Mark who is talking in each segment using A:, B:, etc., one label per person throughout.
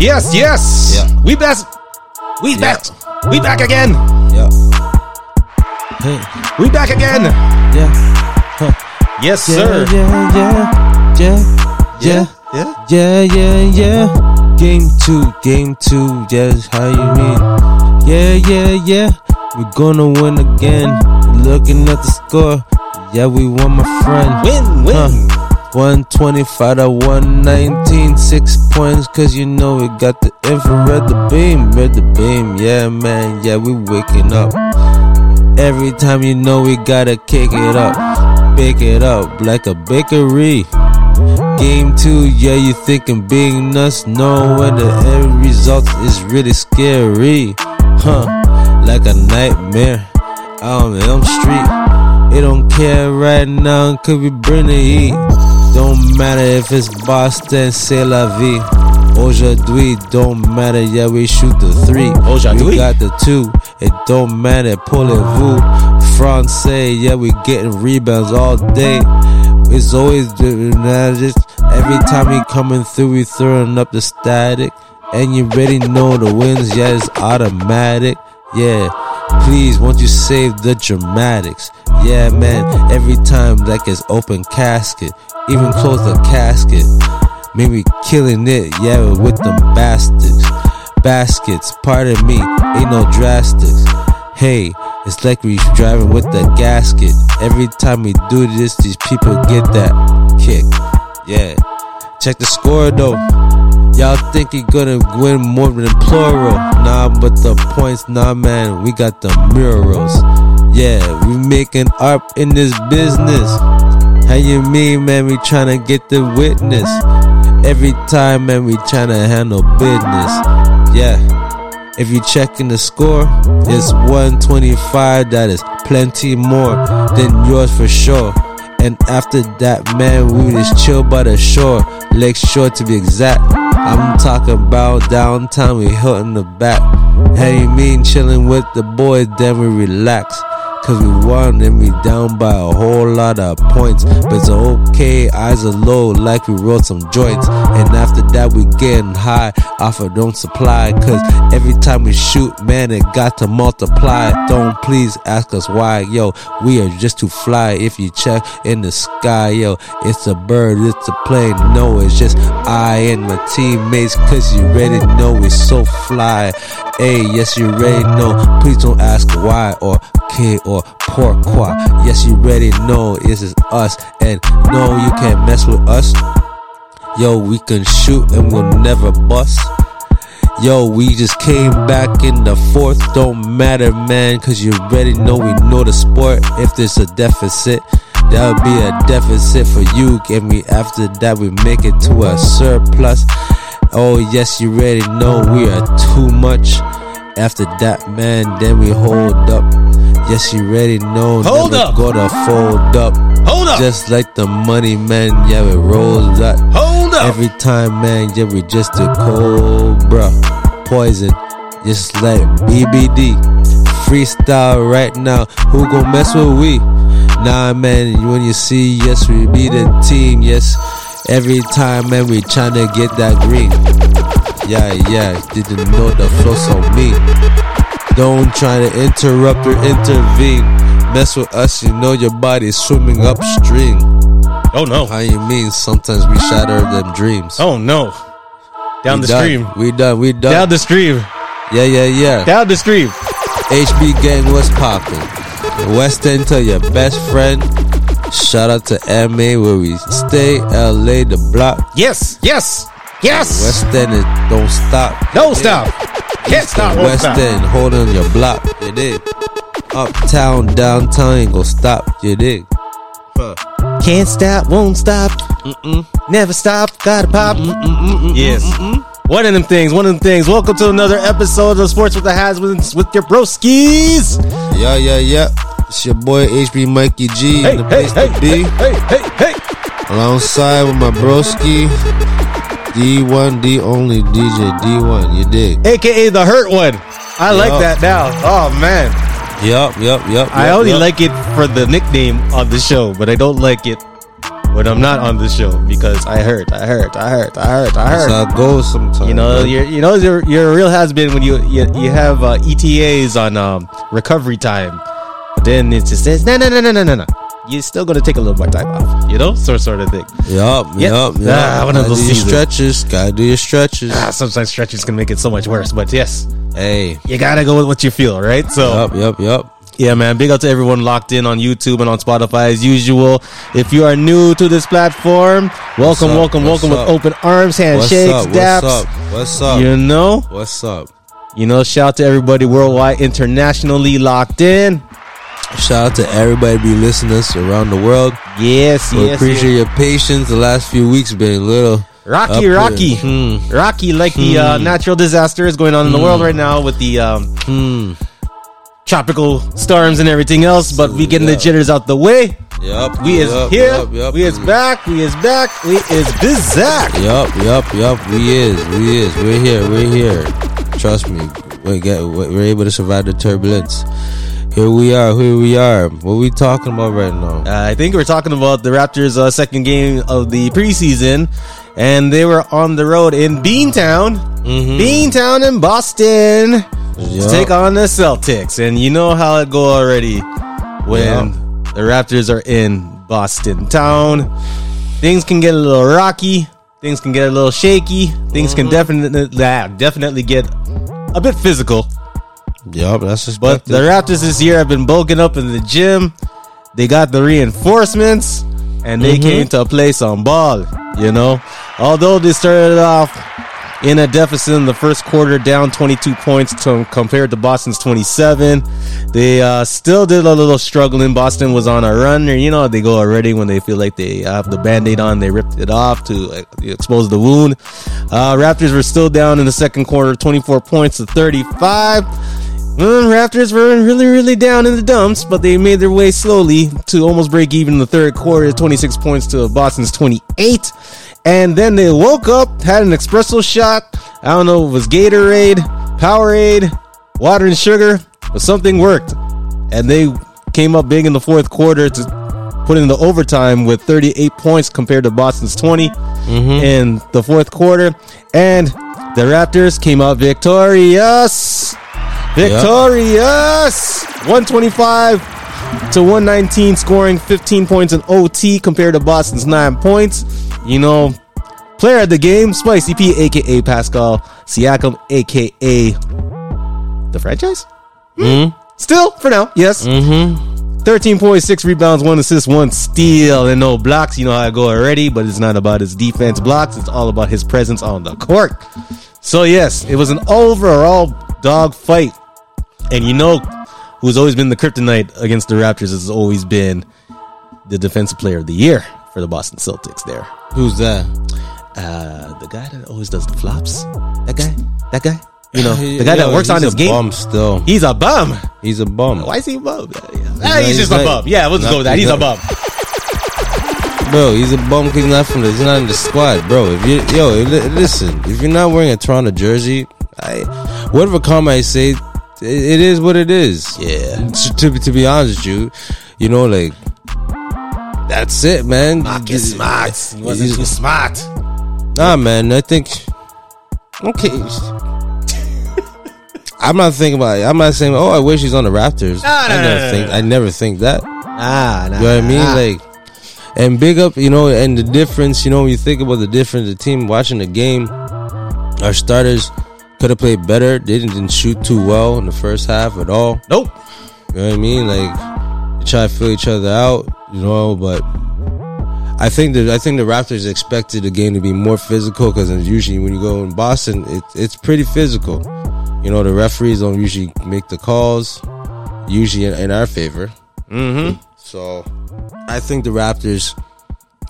A: Yes, yes.
B: Yeah.
A: We back. We
B: Yeah.
A: back. We back again.
B: Yeah. Hey.
A: We back again.
B: Yeah.
A: Yes,
B: Yeah,
A: sir.
B: yeah, yeah, yeah, yeah,
A: Yeah.
B: yeah, yeah, yeah. Game two, game two, yes, how you mean? Yeah, yeah, yeah. We're gonna win again. Looking at the score, yeah, we won, my friend.
A: Win, win.
B: Huh. 125 to 119, six points, cause you know we got the infrared, the beam, red the beam, yeah, man, yeah, we waking up. Every time you know we gotta kick it up, bake it up like a bakery. Game two, yeah, you thinking being nuts, no, when the end result is really scary, huh? Like a nightmare out on Elm Street. It don't care right now, cause we bring the heat. Don't matter if it's Boston, c'est la vie. Aujourd'hui, don't matter, yeah, we shoot the three.
A: Aujourd'hui.
B: We got the two, it don't matter, pullez-vous. Francais, yeah, we getting rebounds all day. It's always the magic. Every time we coming through, we throwing up the static. And you already know the wins, yeah, it's automatic. Yeah, please, won't you save the dramatics? Yeah, man, every time like it's open casket, even close the casket. Maybe killing it, yeah, with them bastards. Baskets, pardon me, ain't no drastics. Hey, it's like we driving with the gasket. Every time we do this, these people get that kick. Yeah. Check the score though. Y'all think he gonna win more than plural. Nah, but the points, nah, man, we got the murals. Yeah, we making art in this business. How you mean, man? We tryna get the witness. Every time, man, we tryna handle business. Yeah. If you checking the score, it's 125. That is plenty more than yours for sure. And after that, man, we just chill by the shore, Lake Shore to be exact. I'm talking about downtown, we hitting the back. You mean chilling with the boys, then we relax. Cause we won and we down by a whole lot of points. But it's okay, eyes are low like we rolled some joints. And after that, we getting high off of don't supply. Cause every time we shoot, man, it got to multiply. Don't please ask us why, yo. We are just too fly. If you check in the sky, yo, it's a bird, it's a plane. No, it's just I and my teammates. Cause you already know we're so fly. Hey, yes, you already know. Please don't ask why or K or pourquoi. Yes, you already know this is us. And no, you can't mess with us. Yo, we can shoot and we'll never bust. Yo, we just came back in the fourth. Don't matter, man, cause you already know we know the sport. If there's a deficit, that'll be a deficit for you. And we after that we make it to a surplus. Oh yes, you already know we are too much. After that, man, then we hold up. Yes, you already know.
A: Hold
B: never
A: up.
B: Gonna fold up.
A: Hold up.
B: Just like the money, man. Yeah, it rolls up.
A: Hold up.
B: Every time, man, yeah, we just a cobra. Poison, just like BBD. Freestyle right now. Who gon' mess with we? Nah, man, when you see, yes, we be the team. Yes, every time, man, we tryna get that green. Yeah, yeah, didn't know the flow so mean. Don't try to interrupt or intervene. Mess with us, you know your body's swimming upstream.
A: oh no.
B: How you mean? Sometimes we shatter them dreams.
A: Oh no. Down
B: We
A: the
B: done.
A: stream.
B: We done. We done.
A: Down the stream.
B: yeah, yeah, yeah.
A: Down the stream.
B: HB gang, what's poppin'? West End to your best friend. Shout out to MA where we stay. LA the block.
A: Yes. Yes. Yes.
B: West End is don't stop.
A: Don't stop. Can't
B: East
A: stop.
B: West. End, hold on your block. You dig? Uptown, downtown, ain't gon' stop. You dig? Huh.
A: Can't stop. Won't stop. Never stop. Gotta pop. Yes. One of them things. One of them things. Welcome to another episode of Sports with the Hasmans with your broskies.
B: Yeah, yeah, yeah. It's your boy HB Mikey G
A: Hey,
B: in the place
A: hey,
B: to be.
A: hey, hey, hey, hey.
B: Alongside with my broski, D1, D only DJ D1. You dig?
A: AKA the hurt one. I like that now. Oh man.
B: Yup, yup, yup.
A: I
B: yup,
A: only
B: yup.
A: like it for the nickname on the show, but I don't like it when I'm not on the show because I hurt, I hurt, I hurt, I hurt, I
B: That's
A: hurt.
B: how it goes sometimes.
A: You know, you're you know you're, you're a real has been when you you, you have uh, ETAs on um, recovery time, but then it just says no no no no no no no. You're still gonna take a little more time off, you know, sort sort of thing.
B: Yup,
A: Yep.
B: yup, yup.
A: Ah, one
B: gotta
A: those
B: do your
A: seasons.
B: stretches. Gotta do your stretches.
A: Ah, sometimes stretches can make it so much worse, but yes,
B: Hey.
A: you gotta go with what you feel, right? So
B: Yup, yup, yup.
A: Yeah, man. Big up to everyone locked in on YouTube and on Spotify as usual. If you are new to this platform, welcome,
B: up?
A: welcome,
B: What's
A: welcome
B: up?
A: with open arms,
B: What's
A: handshakes,
B: up?
A: daps.
B: What's up? What's up?
A: You know,
B: What's up?
A: you know. Shout out to everybody worldwide, internationally locked in.
B: Shout out to everybody be listening to us around the world.
A: Yes,
B: We
A: yes.
B: appreciate
A: yes.
B: your patience. The last few weeks been a little
A: Rocky, Rocky.
B: Hmm.
A: Rocky, like the uh, natural disaster is going on in the world right now with the um,
B: Hmm.
A: tropical storms and everything else. But we getting
B: Yeah.
A: the jitters out the way.
B: Yup.
A: We is here.
B: Yup, yup.
A: We is back. We is back. We is bizak.
B: Yup, yup, yup. We is. We is. We're here. We're here. Trust me. We get. We're able to survive the turbulence. Here we are. Here we are. What we talking about right now?
A: Uh, I think we're talking about the Raptors' uh, second game of the preseason, and they were on the road in Beantown,
B: Mm-hmm.
A: Beantown in Boston, to take on the Celtics. And you know how it go already when
B: Yup.
A: the Raptors are in Boston town. Things can get a little rocky. Things can get a little shaky. Things
B: Mm-hmm.
A: can definitely definitely get a bit physical.
B: Yup. That's
A: But the Raptors this year have been bulking up in the gym. They got the reinforcements and they came to play some ball, you know. Although they started off in a deficit in the first quarter, down 22 points to, compared to Boston's 27. They uh, still did a little struggling. Boston was on a run, or you know, they go already when they feel like they have the band aid on, they ripped it off to uh, expose the wound. Uh, Raptors were still down in the second quarter, 24 points to 35. Well, Raptors were really, really down in the dumps, but they made their way slowly to almost break even in the third quarter, 26 points to Boston's 28. And then they woke up, had an espresso shot. I don't know if it was Gatorade, Powerade, water and sugar, but something worked. And they came up big in the fourth quarter to put in the overtime with 38 points compared to Boston's 20 mm-hmm. in the fourth quarter. And the Raptors came out victorious. Victorious! 125 to 119, scoring 15 points in OT compared to Boston's 9 points. You know, player of the game, Spicy P, aka Pascal Siakam, aka the franchise?
B: Mhm.
A: Still, for now, yes.
B: Mm-hmm.
A: 13.6 rebounds, 1 assist, 1 steal, and no blocks. You know how I go already, but it's not about his defense blocks. It's all about his presence on the court. So, yes, it was an overall dog fight. And you know who's always been the kryptonite against the Raptors has always been the defensive player of the year for the Boston Celtics there.
B: Who's that?
A: Uh, the guy that always does the flops. That guy? That guy? You know, the guy that works on
B: he's
A: his
B: a
A: game.
B: Bum still.
A: He's a bum.
B: He's a bum.
A: Why is he a bum? Ah,
B: not-
A: he's,
B: he's
A: just a bum. Yeah, we'll just
B: not-
A: go with that. He's a bum.
B: Bro, he's a bum because he's not from the, he's not in the squad, bro. If you yo, listen, if you're not wearing a Toronto jersey, I whatever comment I say, it, it is what it is.
A: Yeah.
B: To, to, to be honest with you, you know, like that's it, man.
A: Marcus Smart. He wasn't too smart.
B: Nah, man. I think okay. I'm not thinking about. it. I'm not saying, oh, I wish he's on the Raptors.
A: No,
B: I
A: no,
B: never
A: no,
B: think. I never think that.
A: Ah, nah,
B: You know what I mean?
A: nah.
B: Like, and big up, you know, and the difference, you know, when you think about the difference, the team watching the game, our starters could have played better. They didn't, didn't shoot too well in the first half at all.
A: nope.
B: You know what I mean? Like, they try to fill each other out, you know, but I think that I think the Raptors expected the game to be more physical because usually when you go in Boston, it, it's pretty physical. You know, the referees don't usually make the calls, usually in, in our favor.
A: Mm-hmm.
B: So I think the Raptors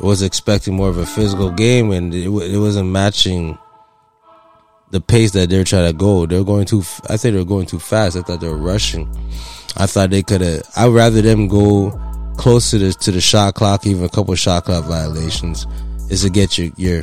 B: was expecting more of a physical game, and it, it wasn't matching the pace that they're trying to go. They're going too. I think they're going too fast. I thought they were rushing. I thought they could have. I'd rather them go close to the to the shot clock, even a couple shot clock violations, is to get your your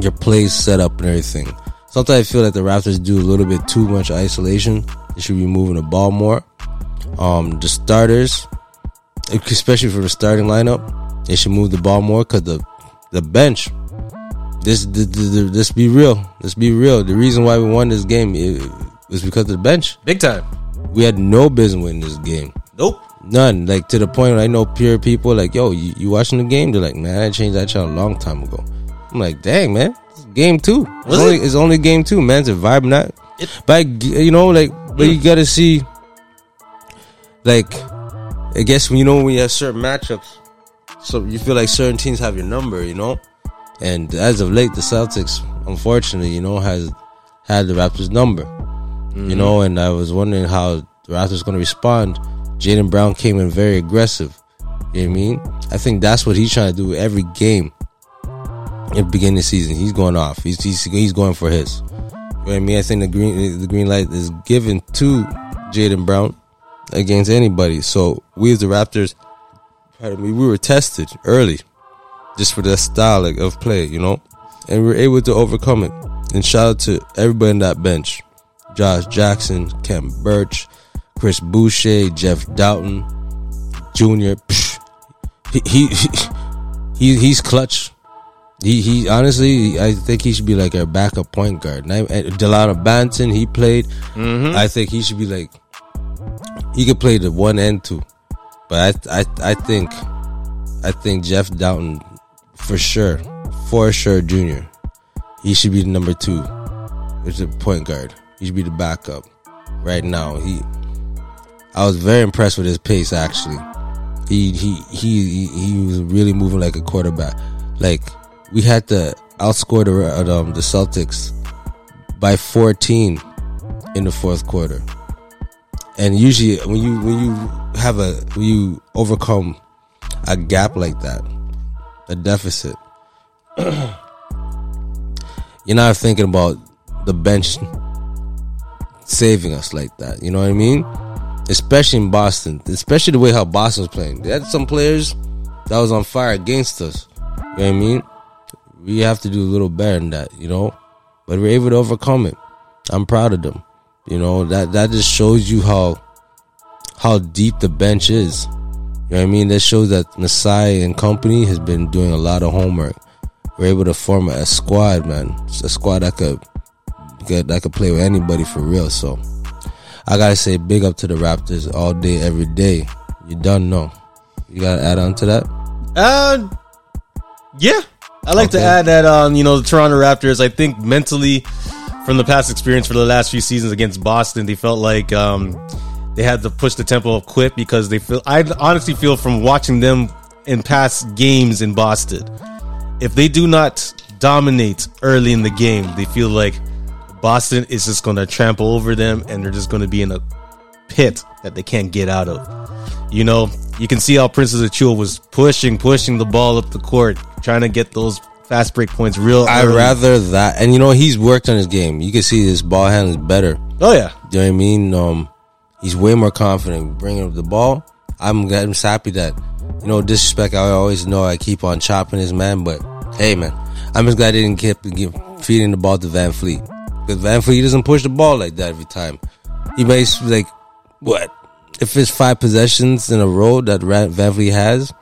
B: your plays set up and everything. Sometimes I feel like the Raptors do a little bit too much isolation. They should be moving the ball more. Um, the starters, especially for the starting lineup, They should move the ball more because the the bench. This, this, this, this be real. Let's be real. The reason why we won this game was because of the bench.
A: Big time.
B: We had no business winning this game.
A: Nope.
B: None. Like to the point where I know pure people like, yo, you, you watching the game? They're like, man, I changed that channel a long time ago. I'm like, dang, man, game two. It's only,
A: it?
B: it's only game two, man. It's a vibe, not.
A: It-
B: but you know, like, but you gotta see, like, I guess when you know when you have certain matchups, so you feel like certain teams have your number, you know. And as of late, the Celtics, unfortunately, you know, has had the Raptors' number, you know. Mm-hmm. And I was wondering how the Raptors going to respond. Jaylen Brown came in very aggressive. You know what I mean? I think that's what he's trying to do every game. In the beginning of the season, he's going off. He's he's, he's going for his. You know what I mean? I think the green the green light is given to Jaylen Brown against anybody. So we as the Raptors, pardon me, we were tested early just for that style like, of play, you know, and we were able to overcome it. And shout out to everybody in that bench: Josh Jackson, Khem Birch, Chris Boucher, Jeff Dowtin, Junior. Psh, he, he, he he's clutch. He he honestly, I think he should be like our backup point guard. Delano Banton, he played. Mm-hmm. I think he should be like he could play the one and two, but I I I think I think Jeff Dowtin for sure, for sure, Junior, he should be the number two. It's a point guard. He should be the backup right now. He, I was very impressed with his pace. Actually, he he he he was really moving like a quarterback. Like we had to outscore the um, the Celtics by 14 in the fourth quarter. And usually, when you when you have a when you overcome a gap like that, a deficit, you're not thinking about the bench saving us like that. You know what I mean? Especially in Boston, especially the way how Boston was playing. They had some players that was on fire against us. You know what I mean? We have to do a little better than that, you know. But we're able to overcome it. I'm proud of them. You know that that just shows you how how deep the bench is. You know what I mean? That shows that Masai and company has been doing a lot of homework. We're able to form a, a squad, man. It's a squad that could that, that could play with anybody for real. So I gotta say, big up to the Raptors all day, every day. You done know. You gotta add on to that.
A: Uh, yeah. I like to add that on, you know, the Toronto Raptors, I think mentally, from the past experience for the last few seasons against Boston, they felt like um, they had to push the tempo of quick because they feel, I honestly feel from watching them in past games in Boston, if they do not dominate early in the game, they feel like Boston is just going to trample over them and they're just going to be in a pit that they can't get out of. You know, you can see how Precious Achiuwa was pushing, pushing the ball up the court, trying to get those fast break points real.
B: I'd
A: early.
B: rather that, and you know he's worked on his game. You can see his ball handling is better.
A: Oh yeah,
B: You know what I mean? Um, he's way more confident bringing up the ball. I'm, I'm just happy that, you know, disrespect. I always know I keep on chopping his man, but hey, man, I'm just glad they didn't keep, keep feeding the ball to VanVleet because VanVleet doesn't push the ball like that every time. He makes like what if it's five possessions in a row that VanVleet has,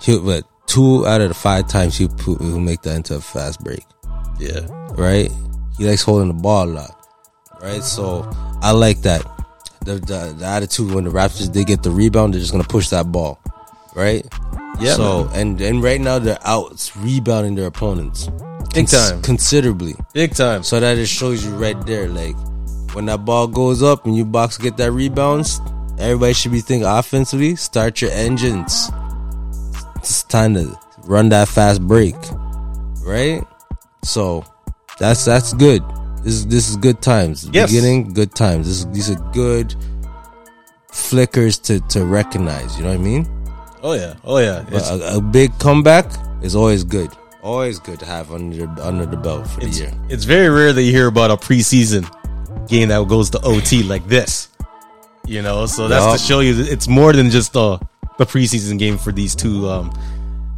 B: he'll but two out of the five times he'll, put, he'll make that into a fast break
A: yeah.
B: right? He likes holding the ball a lot, right? So I like that. The, the the attitude when the Raptors they get the rebound, they're just gonna push that ball, right?
A: Yeah,
B: So and and right now they're out rebounding their opponents,
A: Big time.
B: considerably.
A: Big time.
B: So that just shows you right there, like when that ball goes up and you box get that rebounds, everybody should be thinking offensively. Start your engines. It's time to run that fast break, right? So that's that's good. This is this is good times.
A: Yes.
B: Beginning good times. This these are good flickers to to recognize. You know what I mean?
A: Oh yeah. Oh yeah. It's,
B: a, a big comeback is always good. Always good to have under under the belt for the
A: it's,
B: year.
A: it's very rare that you hear about a preseason game that goes to OT like this. You know, so that's
B: Yup.
A: to show you that it's more than just a the preseason game for these two um,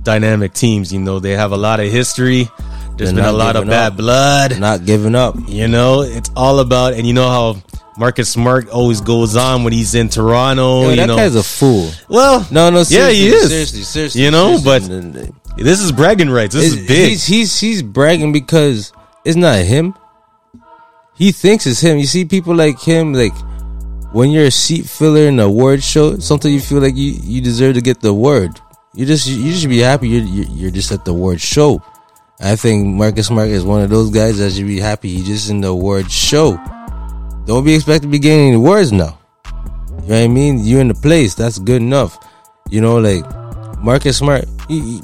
A: dynamic teams. You know, they have a lot of history. There's
B: They're
A: been a lot of bad
B: up.
A: blood.
B: Not giving up.
A: You know, it's all about, and you know how Marcus Smart always goes on when he's in Toronto.
B: Yo,
A: you
B: that
A: know,
B: guy's a fool.
A: well,
B: No, no,
A: yeah,
B: seriously,
A: he is.
B: Seriously, seriously,
A: You know,
B: seriously.
A: but this is bragging rights. This
B: It's-
A: is big.
B: He's, he's he's bragging because it's not him. He thinks it's him. You see people like him, like when you're a seat filler in a award show, sometimes you feel like you, you deserve to get the award. You just you should be happy you're you're, you're just at the award show. I think Marcus Smart is one of those guys that should be happy he's just in the award show. Don't be expected to be getting any awards now. You know what I mean? You're in the place. That's good enough. You know, like Marcus Smart. He, he,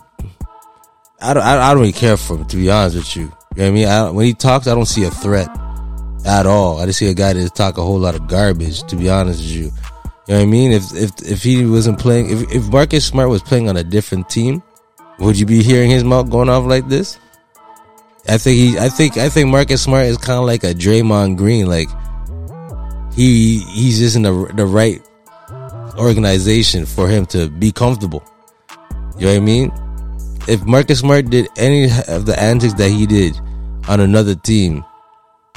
B: I don't. I, I don't really care for him to be honest with you. You know what I mean? I, when he talks, I don't see a threat at all. I just see a guy that talk a whole lot of garbage. To be honest with you, you know what I mean? If if if he wasn't playing, if if Marcus Smart was playing on a different team, would you be hearing his mouth going off like this? I think he. I think. I think Marcus Smart is kind of like a Draymond Green. Like he he's just in the the right organization for him to be comfortable. You know what I mean? If Marcus Smart did any of the antics that he did on another team,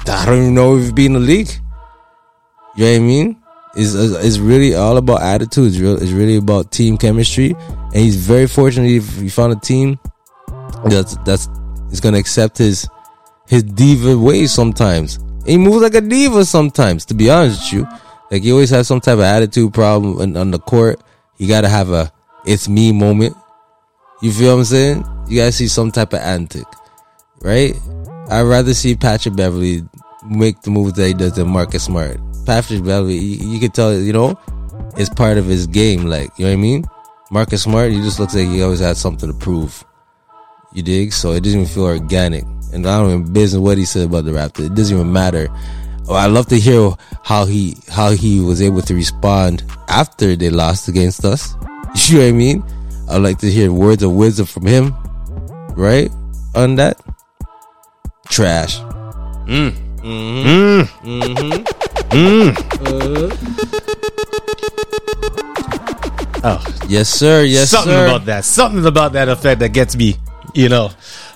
B: I don't even know if he'd be in the league. You know what I mean? It's, it's really all about attitudes. It's really about team chemistry. And he's very fortunate if he found a team that's that's is gonna accept his his diva ways sometimes. He moves like a diva sometimes, to be honest with you. Like he always has some type of attitude problem on, on the court. You gotta have a it's me moment. You feel what I'm saying? You gotta see some type of antic, right? I'd rather see Patrick Beverley make the moves that he does than Marcus Smart. Patrick Beverley, you, you can tell, you know, it's part of his game. Like, you know what I mean? Marcus Smart, he just looks like he always had something to prove. You dig? So it doesn't even feel organic. And I don't even business what he said about the Raptors. It doesn't even matter. Oh, I love to hear how he how he was able to respond after they lost against us. You know what I mean? I'd like to hear words of wisdom from him, right? On that. Trash. Mm. Mm-hmm. Mm. Mm-hmm. Mm.
A: oh,
B: Yes, sir. Yes, sir.
A: something
B: sir.
A: about that. Something about that effect that gets me. You know,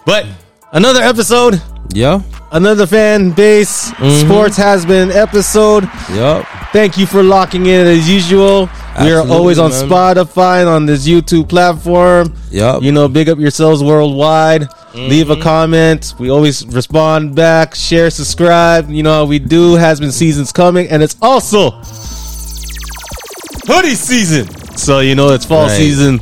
A: but another episode.
B: Yeah.
A: Another fan base mm-hmm. sports has been episode.
B: Yep.
A: Thank you for locking in as usual. We are always on
B: man.
A: Spotify and on this YouTube platform.
B: Yup.
A: You know, big up yourselves worldwide. Leave
B: Mm-hmm.
A: a comment. We always respond back. Share, subscribe. You know how we do. Has been seasons coming, and it's also hoodie season. So you know it's fall
B: Right.
A: season.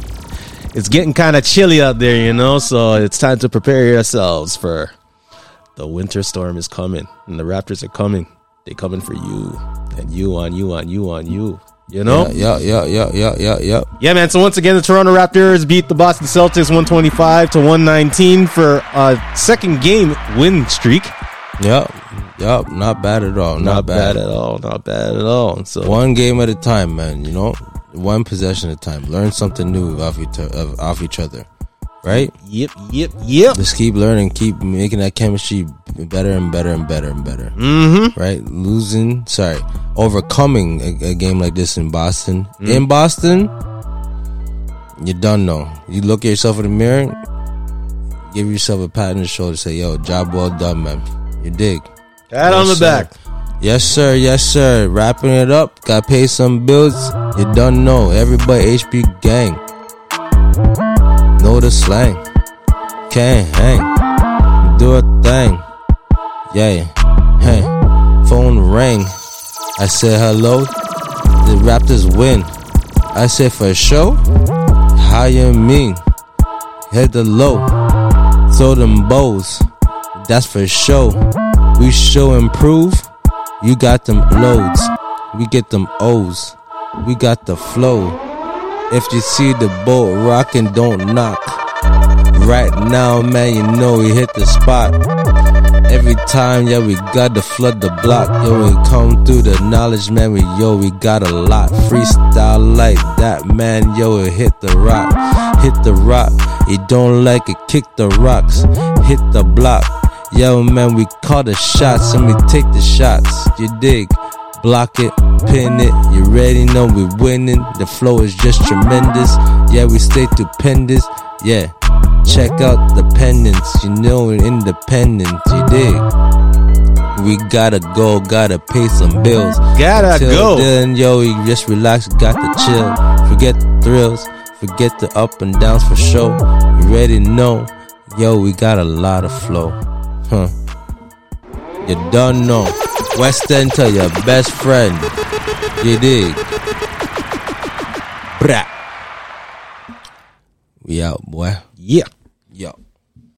A: It's getting kind of chilly out there, you know. So it's time to prepare yourselves for the winter storm is coming, and the Raptors are coming. They coming for you, and you on you on you on you. You know.
B: Yeah, yeah, yeah, yeah, yeah, yeah.
A: Yeah, man. So once again, the Toronto Raptors beat the Boston Celtics 125 to 119 for a second game win streak.
B: Yep. Yep. Not bad at all. Not, bad.
A: at all. Not bad at all. So
B: One game at a time, man. You know, one possession at a time. Learn something new off each, off each other, right?
A: yep, yep, yep.
B: Just keep learning, keep making that chemistry better and better and better and better.
A: Mm-hmm.
B: Right? Losing, sorry, overcoming a, a game like this in Boston.
A: Mm.
B: In Boston, you done know. You look at yourself in the mirror, give yourself a pat on the shoulder, say, "Yo, job well done, man." You dig?
A: Pat on the
B: sir.
A: back.
B: Yes, sir. Yes, sir. Wrapping it up. Got to pay some bills. You don't know. Everybody HP gang. Know the slang. Can't hang. Do a thing. Yeah. Hey. Phone rang. I said hello. The Raptors win. I said for show. How you mean? Hit the low. Throw them bows. That's for show. We show improve. You got them loads. We get them O's. We got the flow. If you see the boat rocking, don't knock. Right now, man, you know we hit the spot. Every time, yeah, we got to flood the block. Yo, we come through the knowledge, man. We yo, we got a lot. Freestyle like that, man. Yo, we hit the rock, hit the rock. You don't like it, kick the rocks, hit the block. Yo, man, we call the shots and we take the shots. You dig? Block it, pin it. You ready? Know we winning. The flow is just tremendous. Yeah, we stay stupendous. Yeah, check out the pendants. You know we're independent. You dig? we gotta go, gotta pay some bills.
A: Gotta
B: Till
A: go.
B: then, yo, we just relax, got to chill. Forget the thrills, forget the up and downs for sure. You already know, yo, we got a lot of flow. Huh. You don't know. West End to your best friend. You dig? Brah. We out, boy.
A: Yeah.